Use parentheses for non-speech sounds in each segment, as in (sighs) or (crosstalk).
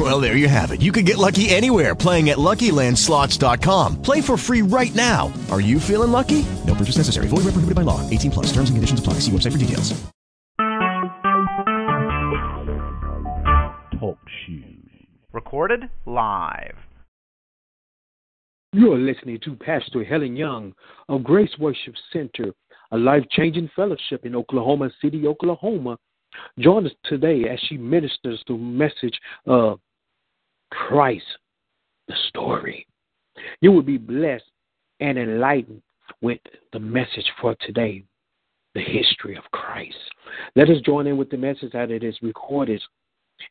Well, there you have it. You can get lucky anywhere playing at LuckyLandSlots.com. Play for free right now. Are you feeling lucky? No purchase necessary. Void where prohibited by law. 18 plus. Terms and conditions apply. See website for details. Talk shoes. Recorded live. You are listening to Pastor Helen Young of Grace Worship Center, a life changing fellowship in Oklahoma City, Oklahoma. Join us today as she ministers the message of Christ, the story. You will be blessed and enlightened with the message for today, the history of Christ. Let us join in with the message that it is recorded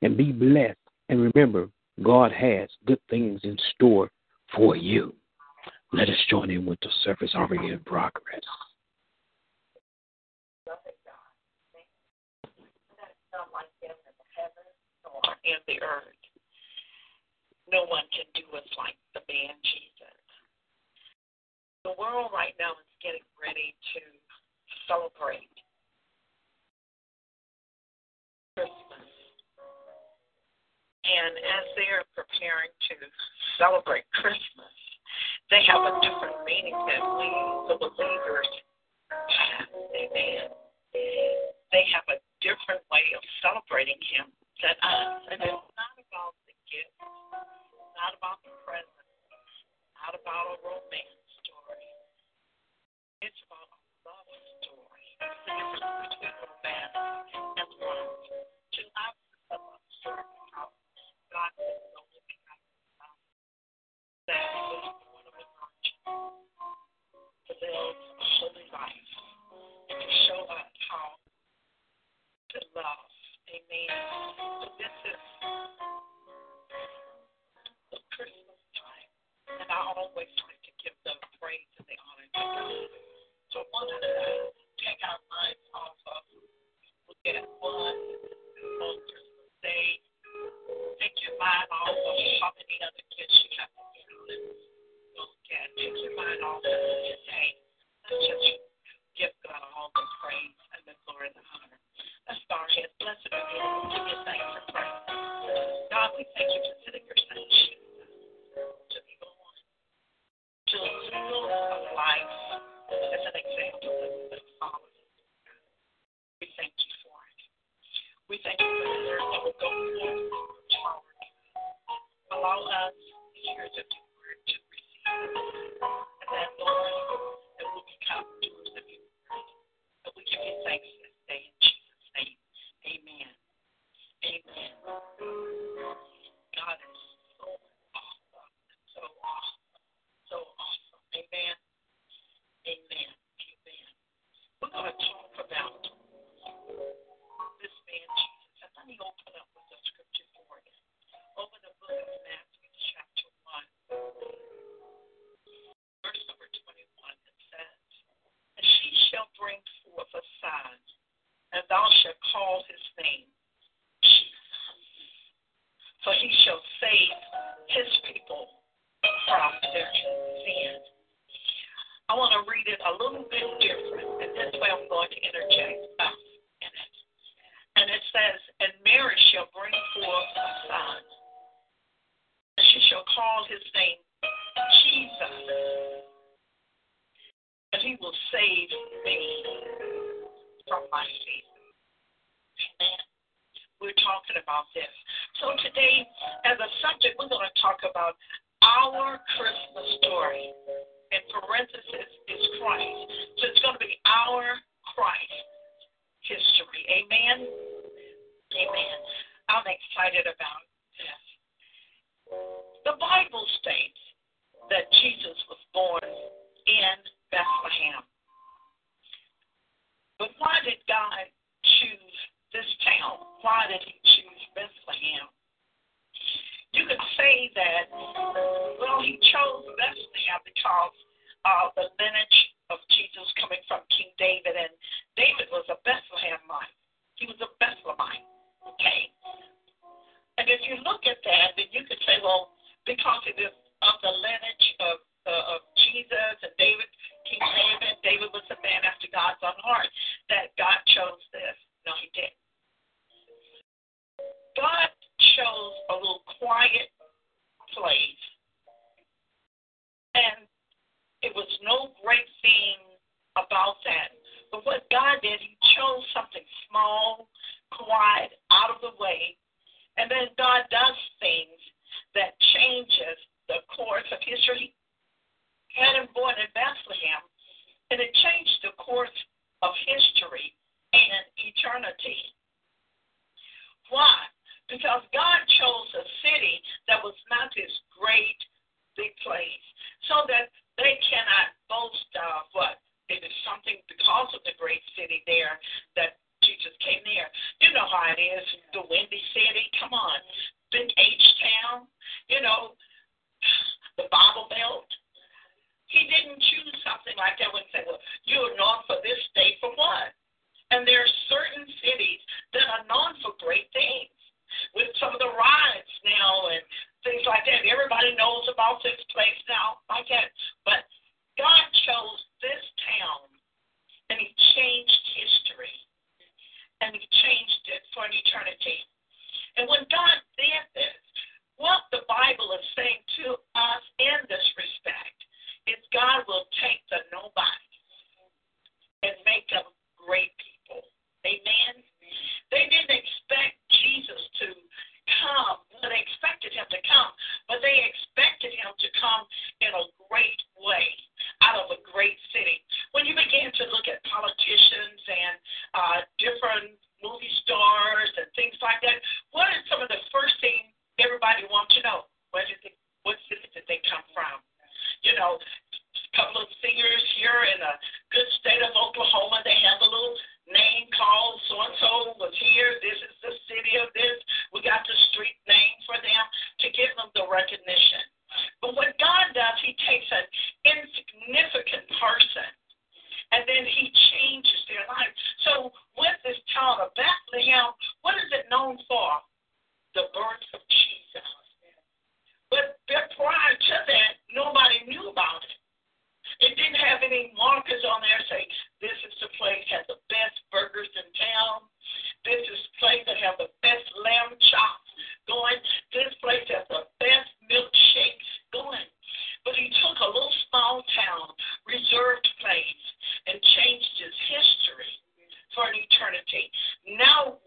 and be blessed. And remember, God has good things in store for you. Let us join in with the service already in progress. and the earth. No one can do us like the man Jesus. The world right now is getting ready to celebrate Christmas. And as they're preparing to celebrate Christmas, they have a different meaning that we, the believers, have. Amen. They have a different way of celebrating Him than us. And it's not about the gifts, not about the presents, not about a romance story. It's about a love story. It's the difference between romance and love. To love story how God is only begotten Son that He was born of a virgin to live a holy life and to show us how to love. Amen. So this is the Christmas time, and to give the praise and the honor. So to take our minds off of at one Day. Take your mind off of how many other gifts you have to look at. Take your mind off of. Let's just give God all the praise and the glory and the honor. Blessed. Give thanks. God, we thank you for sending your son to live a life as an example that follows. We thank you for it. We thank you for the that will go forth. Allow us, ears of why did he choose Bethlehem? You could say that, well, he chose Bethlehem because of the lineage of Jesus coming from King David, and David was a Bethlehemite. He was a Bethlehemite, okay? And if you look at that, then you could say, well, because it is of the lineage of, uh, of Jesus and David, King David, David was a man after God's own heart, that God chose this. No, he didn't. God chose a little quiet place, and it was no great thing about that. But what God did, He chose something small, quiet, out of the way, and then God does things that changes the course of history. Had him born in Bethlehem, and it changed the course of history and eternity. Why? Because God chose a city that was not this great big place, so that they cannot boast of what it is something because of the great city there that Jesus came there. You know how it is, the windy city. Come on, big H town. You know, (sighs) the Bible Belt. He didn't choose something like that and say, well, you're known for this state for what? And there are certain cities that are known for great things. With some of the rides now and things like that. Everybody knows about this place now, like that. But God chose this town and he changed history. And he changed it for an eternity. And when God did this, what the Bible is saying to us in this respect is God will take the nobody and make them great people. Amen. They didn't expect Jesus to come. Well, they expected him to come, but they expected him to come in a great way out of a great city. When you begin to look at politicians and uh, different movie stars and things like that, what is some of the first things everybody wants to know? Where did they, what city did they come from? You know, a couple of singers here in a good state of Oklahoma, they have a little name called so and so was here. This is the city of this. We got the street name for them to give them the recognition. But what God does, He takes an insignificant person and then He changes their life. So with this town of Bethlehem, what is it known for? The birth of Jesus. But prior to that, nobody knew about it. It didn't have any markers on there say this is the place that has the best burgers in town. This is the place that has the best lamb chops going. This place has the best milkshakes going. But he took a little small town, reserved place, and changed its history for an eternity. Now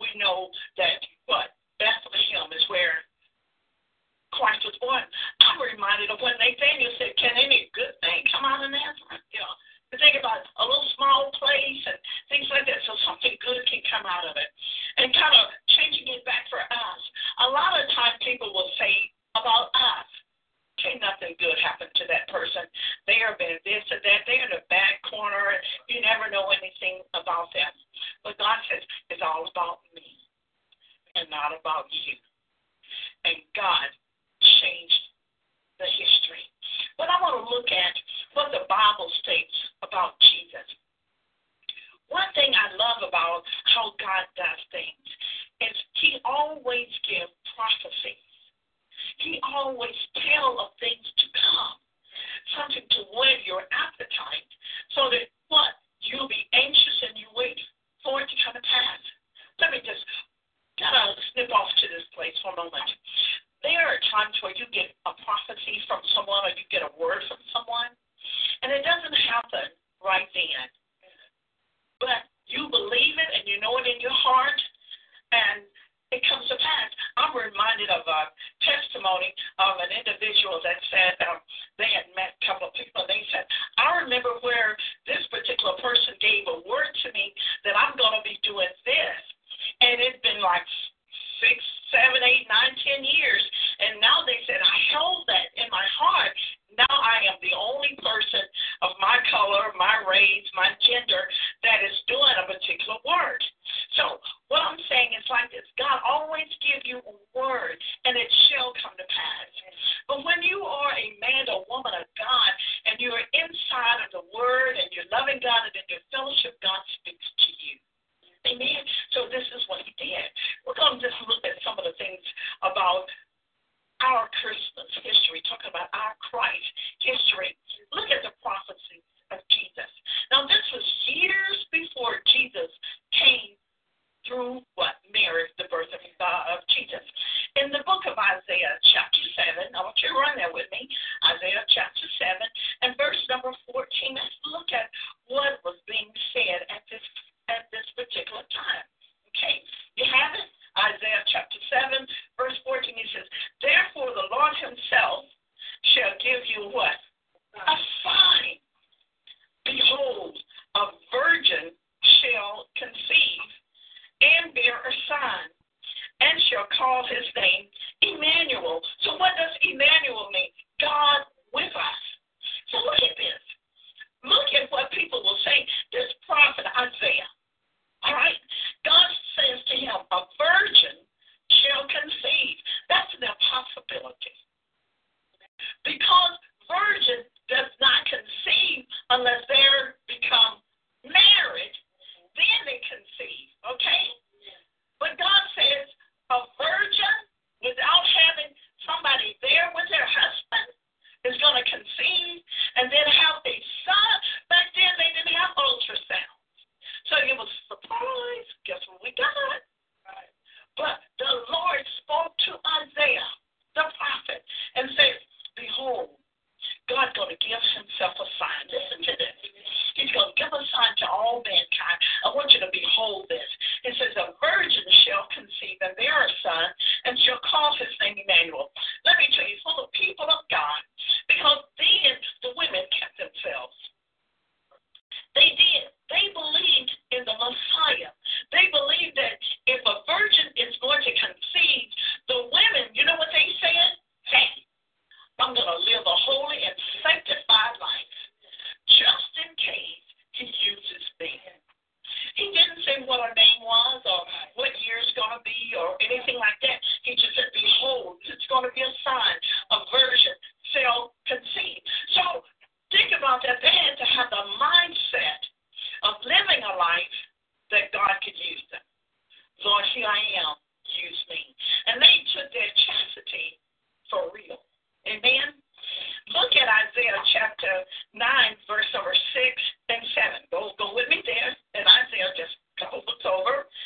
church.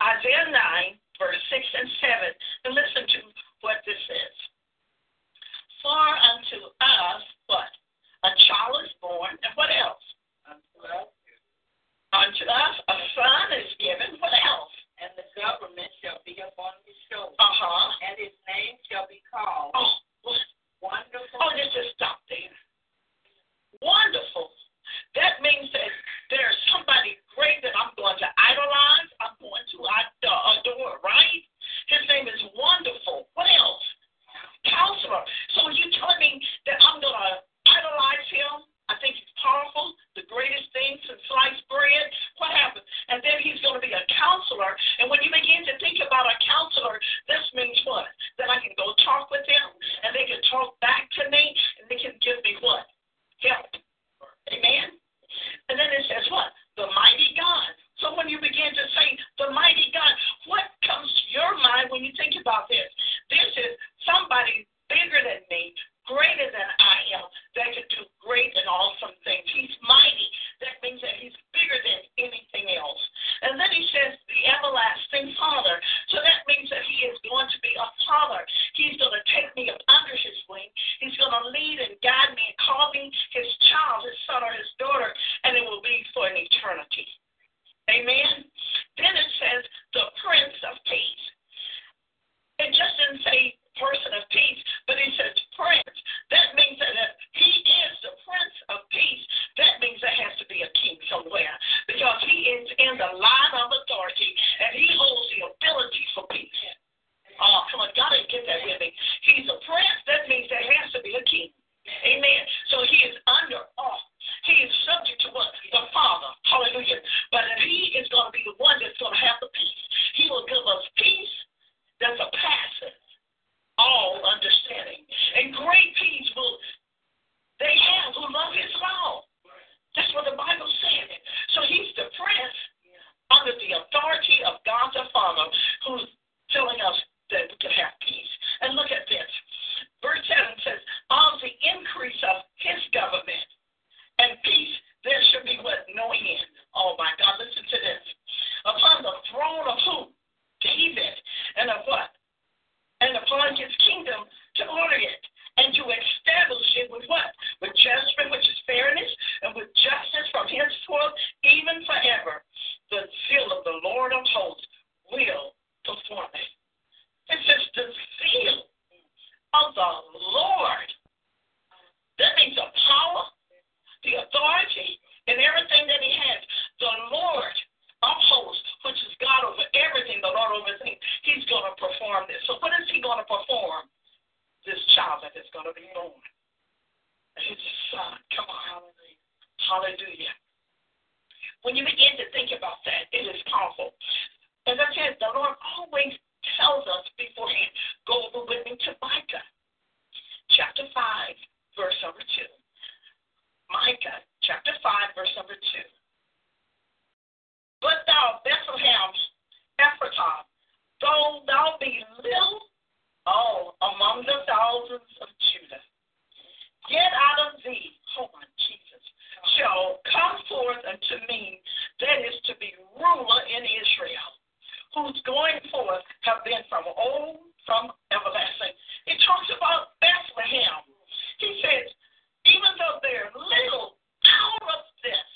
Isaiah 9, verse 6 and 7. And listen to what this is. For unto us, what? A child is born, and what else? Unto us. Us a son is given, what else? And the government shall be upon his shoulders. Uh huh. And his name shall be called. Oh, what? Wonderful. Oh, just stop there. Wonderful. That means that there's somebody Great that I'm going to idolize. I'm going to adore, right? His name is wonderful. What else? Counselor. So you're telling me that I'm going to idolize him? I think he's powerful, the greatest thing since sliced bread. What happens? And then he's going to be a counselor. And when you begin to think about a counselor, this means what? That I can go talk with him and they can talk back to me. Hallelujah. When you begin to think about that, it is powerful. As I said, the Lord always tells us beforehand, go over with me to Micah, chapter 5, verse number 2. Micah, chapter 5, verse number 2. But thou, Bethlehem, Ephratah, though thou be little, oh, among the thousands of Judah, yet out of thee, hold on, Jesus shall come forth unto me that is to be ruler in Israel, whose going forth have been from old, from everlasting. It talks about Bethlehem. He says, even though they're little, out of this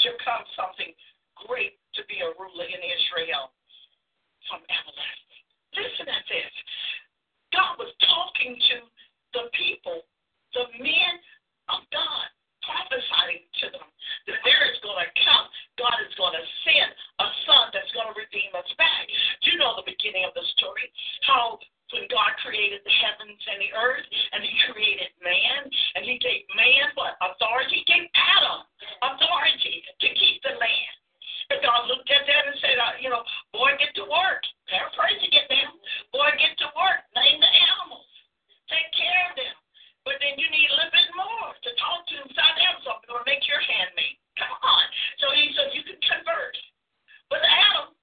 shall come something great to be a ruler in Israel from everlasting. Listen at this. God was talking to the people, the men of God, prophesying to them that there is going to come, God is going to send a son that's going to redeem us back. Do You know the beginning of the story, how when God created the heavens and the earth, and He created man, and He gave man what authority? He gave Adam authority to keep the land. And God looked at that and said, uh, you know, boy, get to work. Paraphrasing it now. Boy, get to work. Name the animals. Take care of them. But then you need a little bit more to talk to inside Adam, so something, or make your handmaid. Come on. So he said, you can converse. But Adam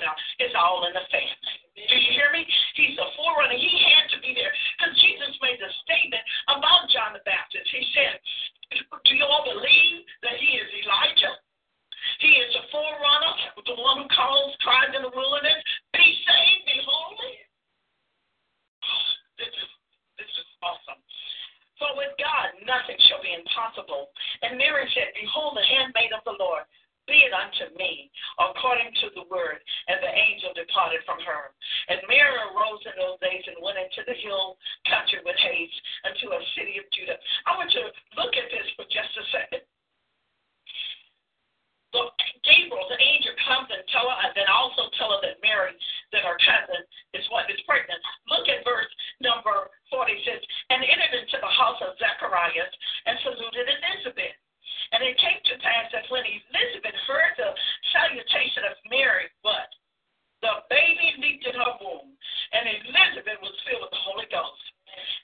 now. It's all in the faith. Do you hear me? He's a forerunner. He had to be there because Jesus made the statement about John the Baptist. He said, Do you all believe that he is Elijah? He is a forerunner, the one who calls, cries in the wilderness, be saved, be holy. (gasps) This is, this is awesome. For with God, nothing shall be impossible. And Mary said, Behold, the handmaid of the Lord, be it unto me according to the word and the angel departed from her. And Mary arose in those days and went into the hill country with haste unto a city of Judah. I want you to look at this for just a second. Look, Gabriel, the angel, comes and tell her, and then also tell her that Mary, that her cousin, is what is pregnant. Look at verse number 46. And entered into the house of Zacharias and saluted Elizabeth. And it came to pass that when Elizabeth heard the salutation of Mary, what? The baby leaped in her womb, and Elizabeth was filled with the Holy Ghost.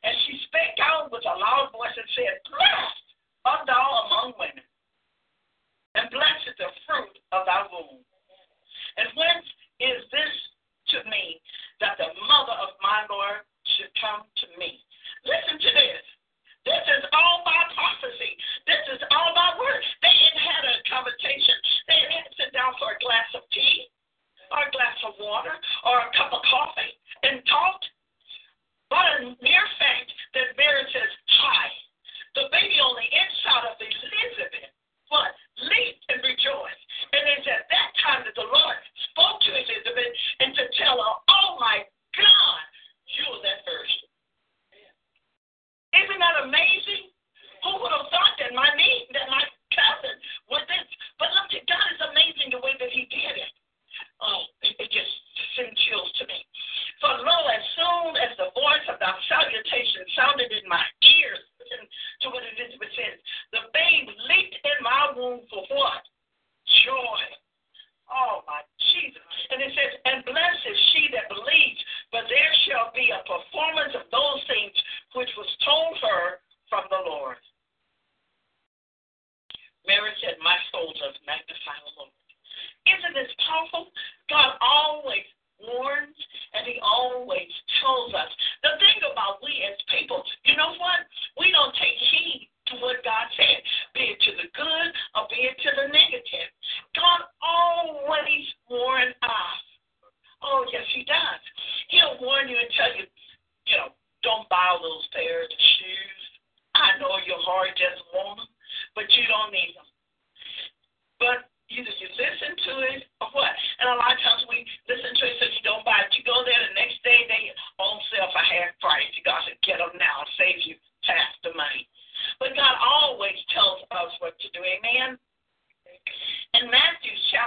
And she spake out with a loud voice and said, Blessed art thou among women, and blessed the fruit of thy womb. And whence is this to me that the mother of my Lord should come to me? Listen to this. This is all by prophecy. This is all by word. They had had a conversation. They had sat down for a glass of tea or a glass of water or a cup of coffee and talked. but a mere fact that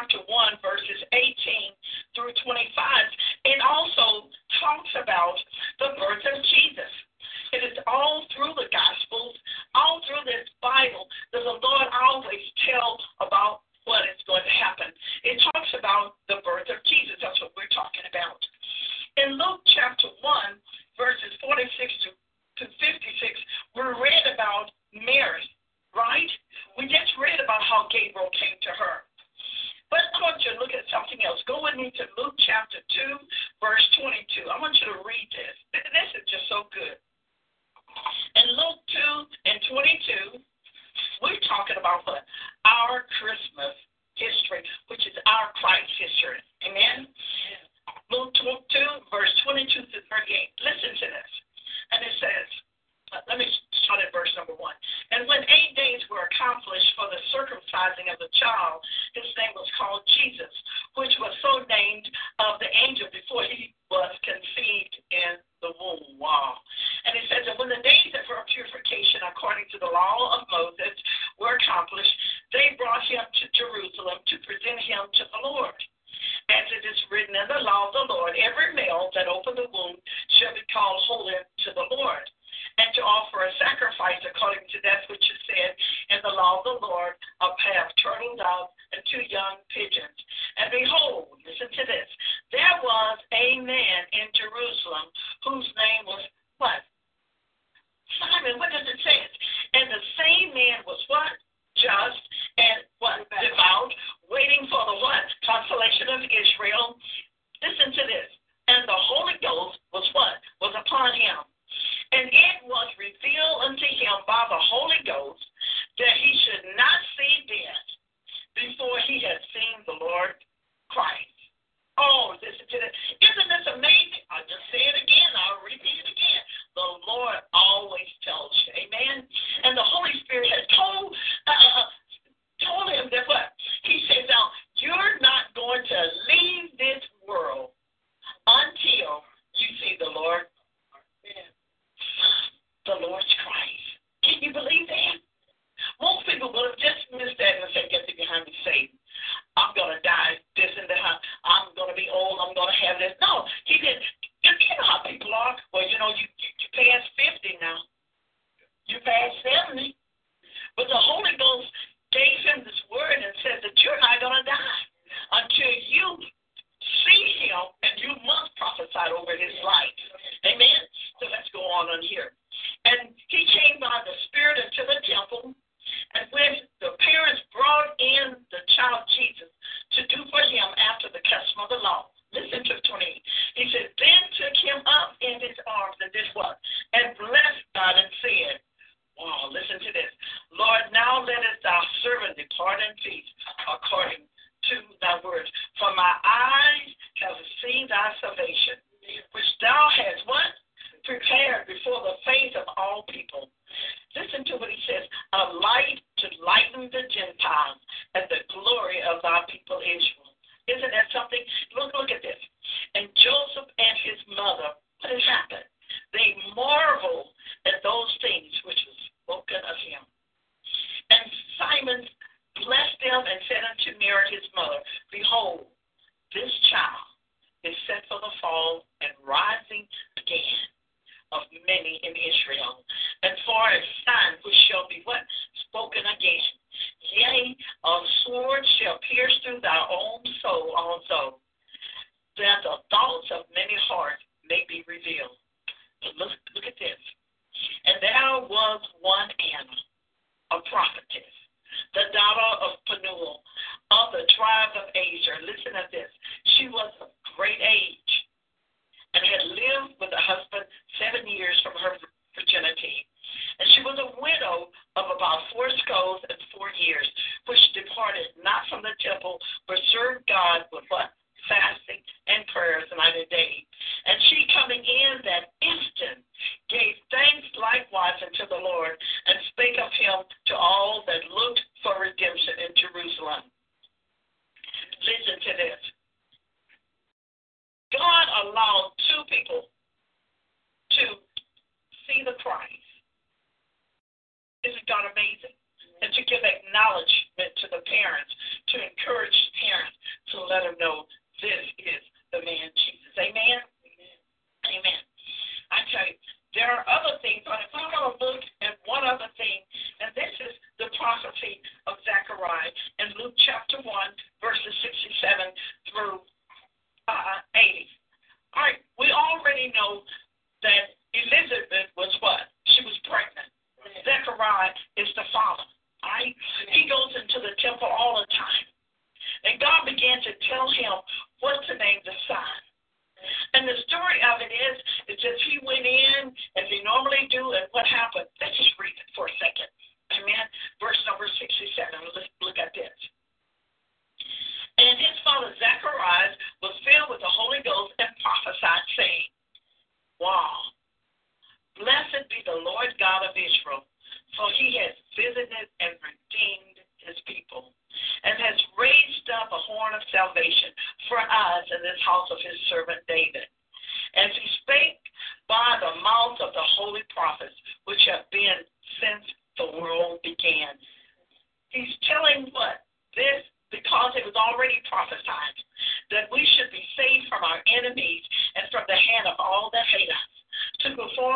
chapter 1, verses 18 through 25, it also talks about the birth of Jesus. It is all through the Gospels, all through this Bible, that the Lord always tells about what is going to happen. It talks about the birth of Jesus. That's what we're talking about. In Luke chapter 1, verses 46 to, to 56, we read about Mary, right? We just read about how Gabriel came to her. But I want you to look at something else. Go with me to Luke chapter 2, verse 22. I want you to read this. This is just so good. In Luke 2 and 22, we're talking about what? Our Christmas history, which is our Christ history. Amen? Luke 2, verse 22 to 38. Listen to this. And it says, let me start at verse number 1. And when eight days were accomplished for the circumcising of the child, his name was called Jesus, which was so named of the angel before he was conceived in the womb. Wow. And it says that when the days of purification, according to the law of Moses, were accomplished, they brought him to Jerusalem to present him to the Lord. As it is written in the law of the Lord, every male that opened the womb shall be called holy to the Lord and to offer a sacrifice according to that which is said in the law of the Lord, a pair of turtle doves and two young pigeons. And behold, listen to this, there was a man in Jerusalem whose name was what? Simon, what does it say? And the same man was what? Just and what? Devout, waiting for the what? Consolation of Israel. Listen to this. And the Holy Ghost was what? Was upon him. Was revealed unto him by the Holy Ghost that he should not see death before he had seen the Lord Christ. Oh, listen to this. Isn't this amazing? I'll just say it again. I'll repeat it again. The Lord always tells you. Amen. And the Holy Spirit has told uh, uh, told him that what? He says, now, you're not going to leave this world until you see the Lord. The Lord's Christ. Can you believe that? Most people will have just missed that and say, get behind me, Satan. I'm going to die this and that. I'm going to be old. I'm going to have this. No, he didn't. You, you know how people are. Well, you know, you, you, you past 50 now. You past 70. But the Holy Ghost gave him this word and said that you're not going to die until you see him and you must prophesy over his life. Amen? So let's go on on here. And he came by the Spirit into the temple and when the parents brought in the child Jesus to do for him after the custom of the law, listen to 20. He said, then took him up in his arms and did what? And blessed God and said, Wow, listen to this. Lord, now lettest thy servant depart in peace according to thy word. For my eyes have seen thy salvation, which thou hast what? Prepared before the face of all people Listen to what he says a light to this.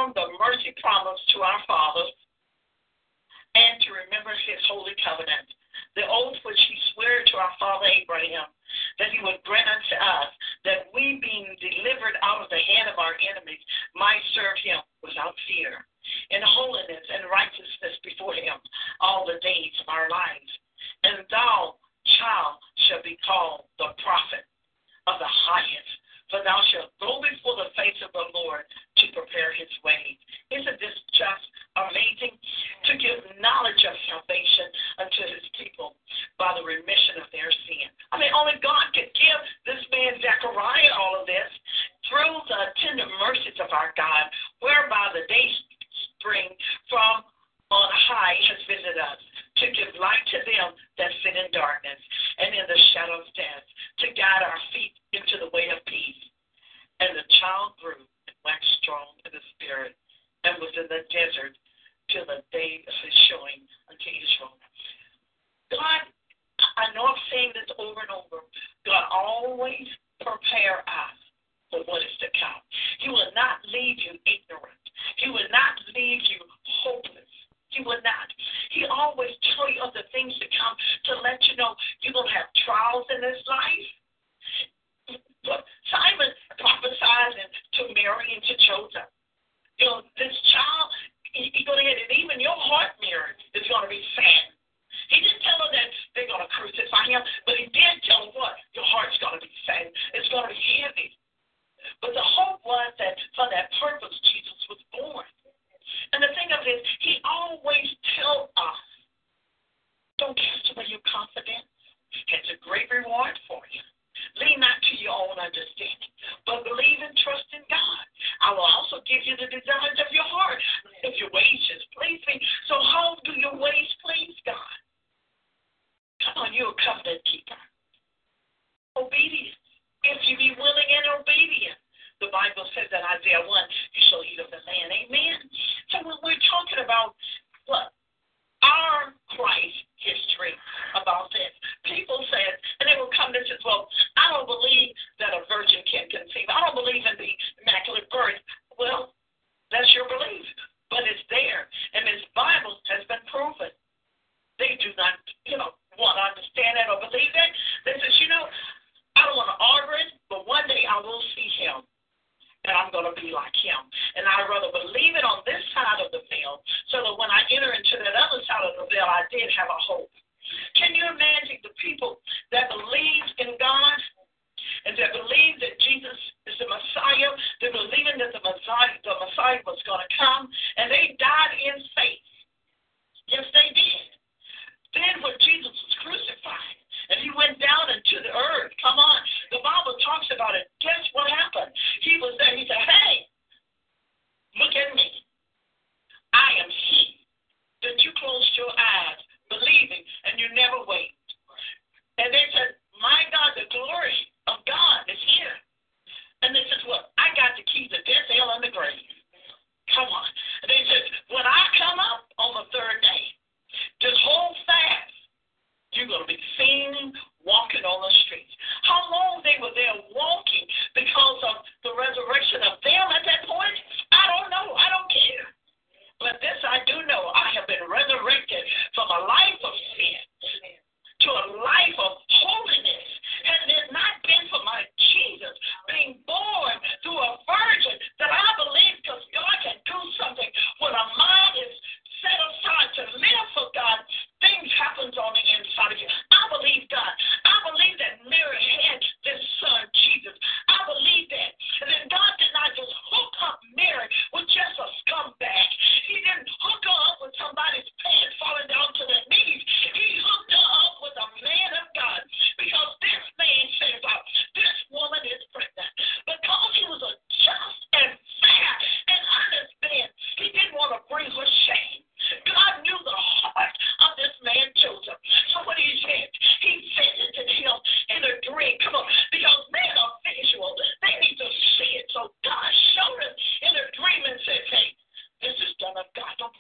perform the mercy promise to our fathers and to remember his holy covenant, the oath which he swore to our father Abraham, that he would grant unto us, that we, being delivered out of the hand of our enemies, might serve him without fear, in holiness and righteousness before him all the days of our lives. And thou, child, shall be called the prophet of the highest. But thou shalt go before the face of the Lord to prepare his ways. Isn't this just amazing? To give knowledge of salvation unto his people by the remission of their sin. I mean, only God could give this man Zechariah all of this through the tender mercies of our God, whereby the day spring from on high has visited us to give light to them that sit in darkness and in the shadow of death, to guide our feet into the way of peace. And the child grew and waxed strong in the spirit and was in the desert till the day of his showing unto Israel. God, I know I'm saying this over and over. God always prepare us for what is to come. He will not leave you ignorant. He will not leave you hopeless you or not. He always tell you of the things to come to let you know you're going to have trials in this life. But Simon prophesied to Mary and to Joseph. You know, this child, he, gonna get it. even your heart, Mary, is going to be sad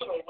of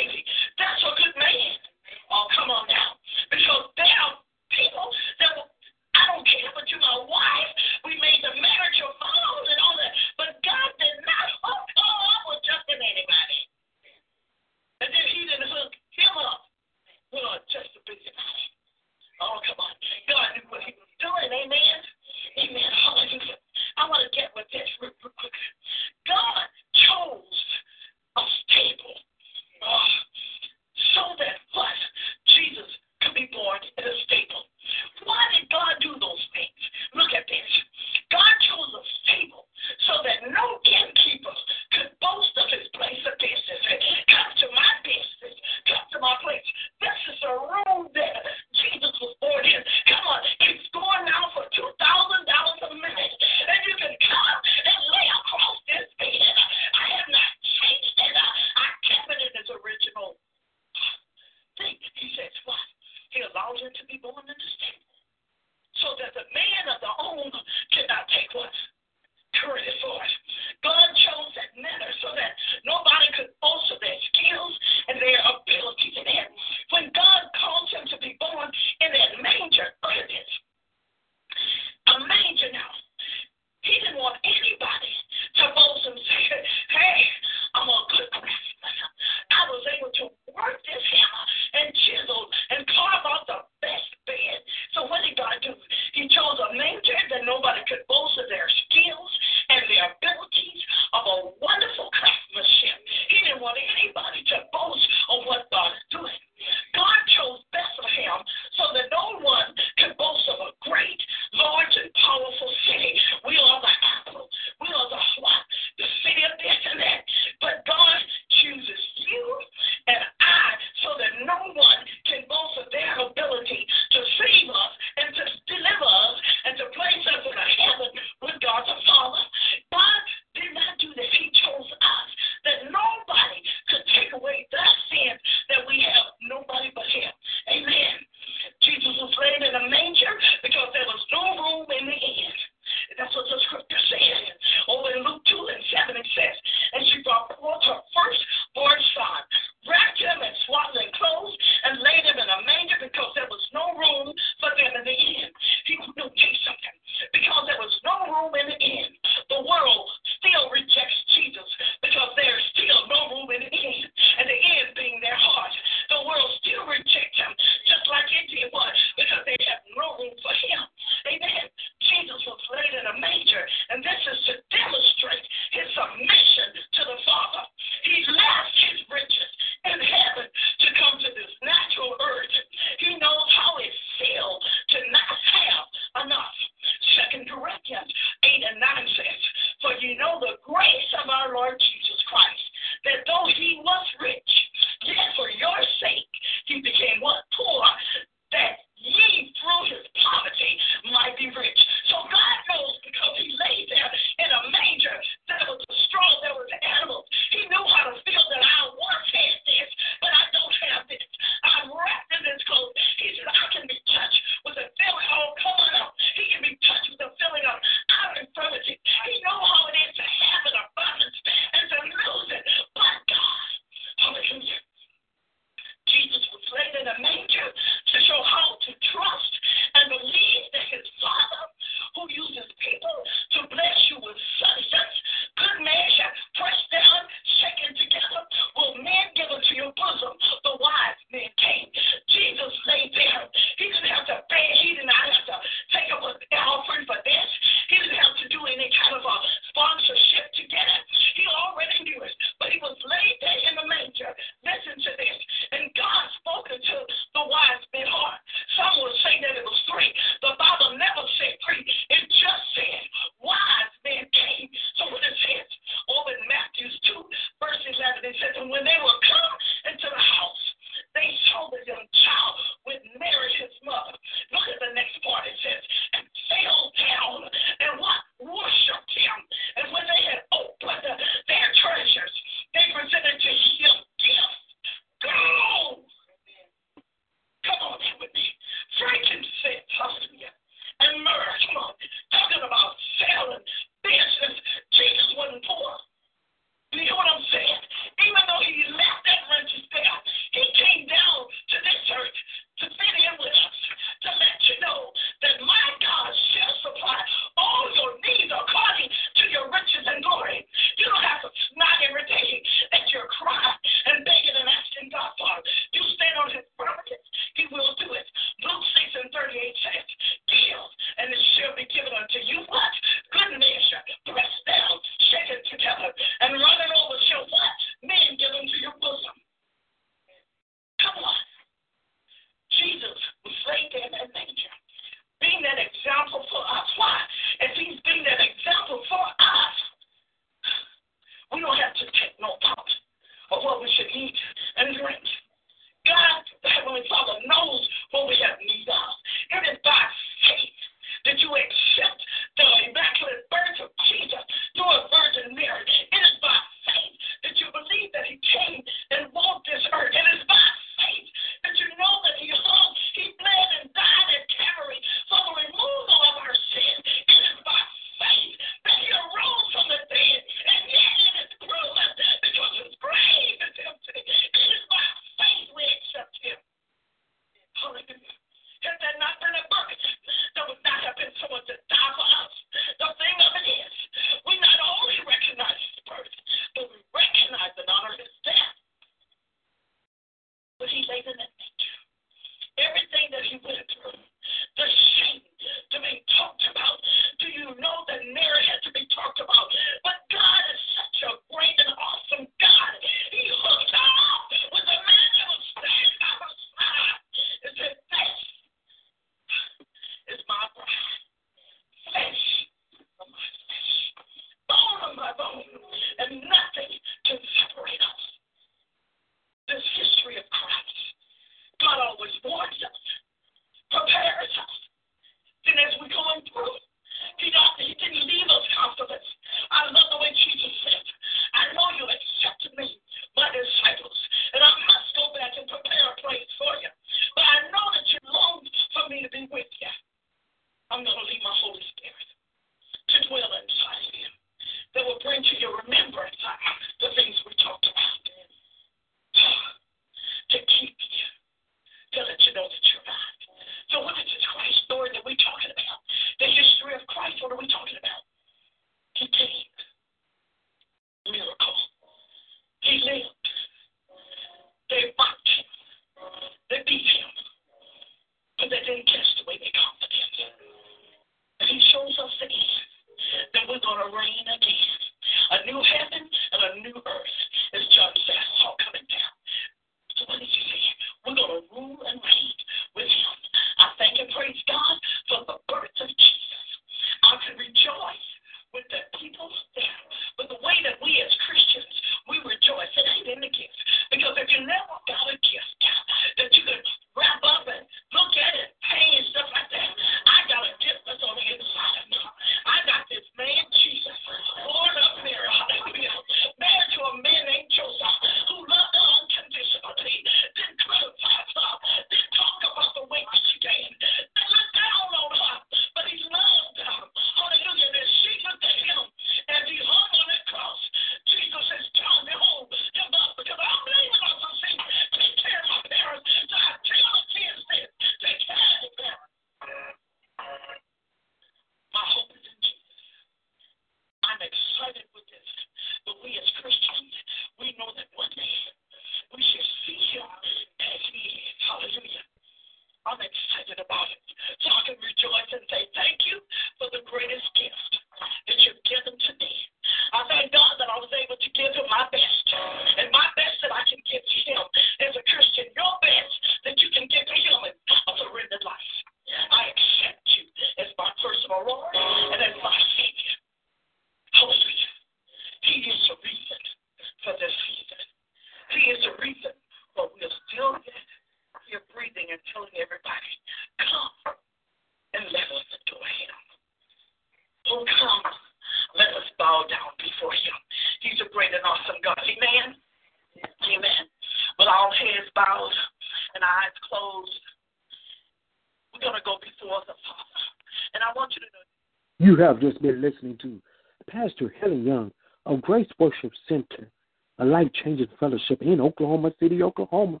You have just been listening to Pastor Helen Young of Grace Worship Center, a life changing fellowship in Oklahoma City, Oklahoma.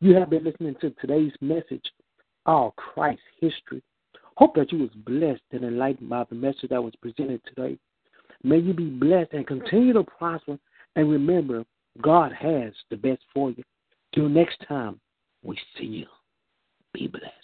You have been listening to today's message, Our Christ History. Hope that you was blessed and enlightened by the message that was presented today. May you be blessed and continue to prosper. And remember, God has the best for you. Till next time, we see you. Be blessed.